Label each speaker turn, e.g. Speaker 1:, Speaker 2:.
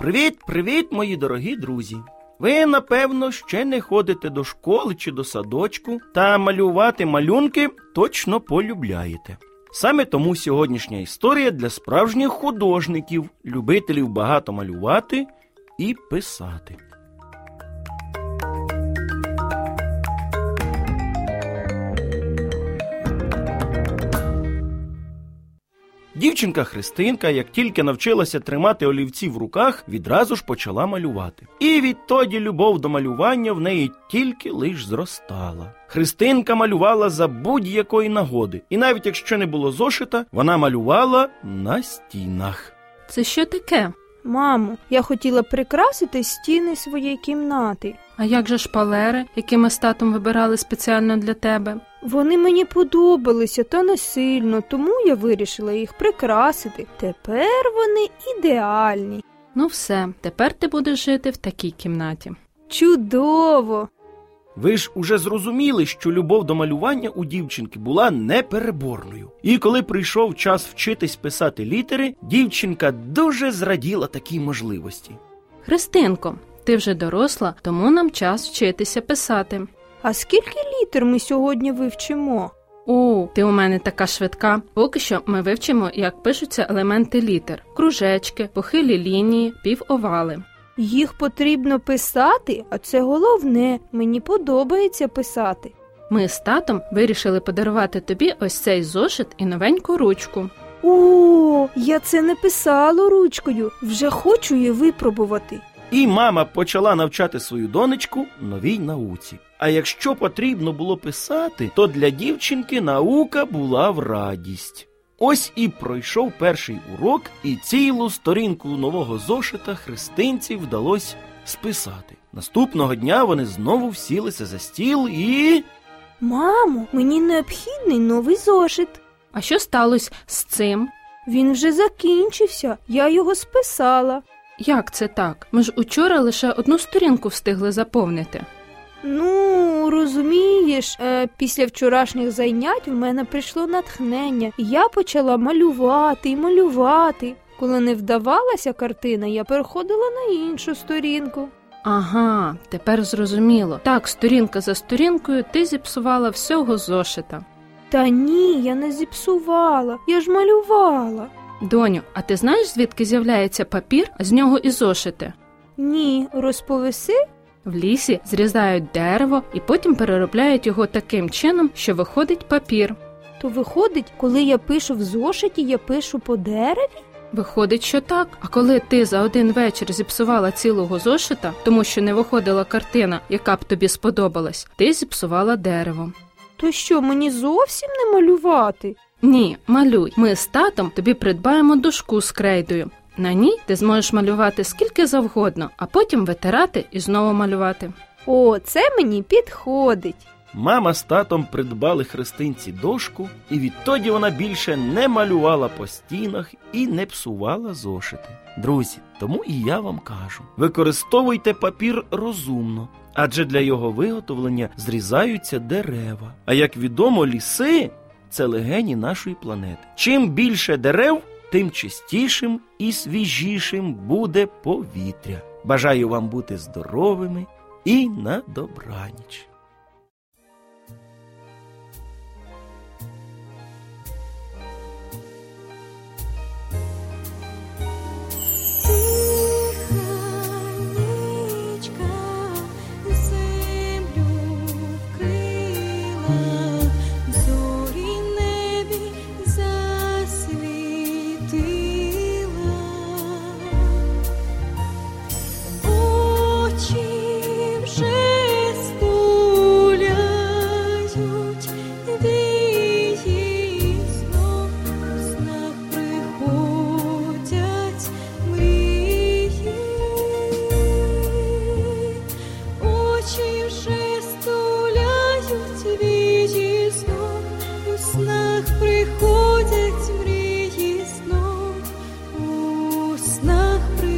Speaker 1: Привіт, привіт, мої дорогі друзі! Ви, напевно, ще не ходите до школи чи до садочку, та малювати малюнки точно полюбляєте. Саме тому сьогоднішня історія для справжніх художників, любителів багато малювати і писати. Дівчинка Христинка, як тільки навчилася тримати олівці в руках, відразу ж почала малювати. І відтоді любов до малювання в неї тільки лиш зростала. Христинка малювала за будь-якої нагоди, і навіть якщо не було зошита, вона малювала на стінах.
Speaker 2: Це що таке?
Speaker 3: Мамо, я хотіла прикрасити стіни своєї кімнати.
Speaker 2: А як же шпалери, які ми з татом вибирали спеціально для тебе?
Speaker 3: Вони мені подобалися та не сильно, тому я вирішила їх прикрасити. Тепер вони ідеальні.
Speaker 2: Ну все, тепер ти будеш жити в такій кімнаті.
Speaker 3: Чудово!
Speaker 1: Ви ж уже зрозуміли, що любов до малювання у дівчинки була непереборною. І коли прийшов час вчитись писати літери, дівчинка дуже зраділа такій можливості.
Speaker 2: Христинко, ти вже доросла, тому нам час вчитися писати.
Speaker 3: А скільки літер ми сьогодні вивчимо?
Speaker 2: О, ти у мене така швидка. Поки що ми вивчимо, як пишуться елементи літер: кружечки, похилі лінії, півовали.
Speaker 3: Їх потрібно писати, а це головне. Мені подобається писати.
Speaker 2: Ми з татом вирішили подарувати тобі ось цей зошит і новеньку ручку.
Speaker 3: О, я це не писала ручкою. Вже хочу її випробувати.
Speaker 1: І мама почала навчати свою донечку новій науці. А якщо потрібно було писати, то для дівчинки наука була в радість. Ось і пройшов перший урок, і цілу сторінку нового зошита христинці вдалося списати. Наступного дня вони знову всілися за стіл і.
Speaker 3: Мамо, мені необхідний новий зошит.
Speaker 2: А що сталося з цим?
Speaker 3: Він вже закінчився, я його списала.
Speaker 2: Як це так? Ми ж учора лише одну сторінку встигли заповнити.
Speaker 3: Ну, розумієш, е, після вчорашніх зайнять в мене прийшло натхнення, і я почала малювати і малювати. Коли не вдавалася картина, я переходила на іншу сторінку.
Speaker 2: Ага, тепер зрозуміло. Так, сторінка за сторінкою ти зіпсувала всього зошита.
Speaker 3: Та ні, я не зіпсувала, я ж малювала.
Speaker 2: Доню, а ти знаєш, звідки з'являється папір, а з нього і зошити?
Speaker 3: Ні, розповіси?
Speaker 2: В лісі зрізають дерево і потім переробляють його таким чином, що виходить папір.
Speaker 3: То виходить, коли я пишу в зошиті, я пишу по дереві?
Speaker 2: Виходить, що так. А коли ти за один вечір зіпсувала цілого зошита, тому що не виходила картина, яка б тобі сподобалась, ти зіпсувала дерево.
Speaker 3: То що, мені зовсім не малювати?
Speaker 2: Ні, малюй. Ми з татом тобі придбаємо дошку з крейдою. На ній ти зможеш малювати скільки завгодно, а потім витирати і знову малювати.
Speaker 3: О, це мені підходить.
Speaker 1: Мама з татом придбали христинці дошку, і відтоді вона більше не малювала по стінах і не псувала зошити. Друзі, тому і я вам кажу: використовуйте папір розумно, адже для його виготовлення зрізаються дерева. А як відомо, ліси це легені нашої планети. Чим більше дерев, тим чистішим і свіжішим буде повітря. Бажаю вам бути здоровими і на добраніч.
Speaker 4: очі вже стуляють віжі знов, у снах приходять мрії знов, у снах приходять.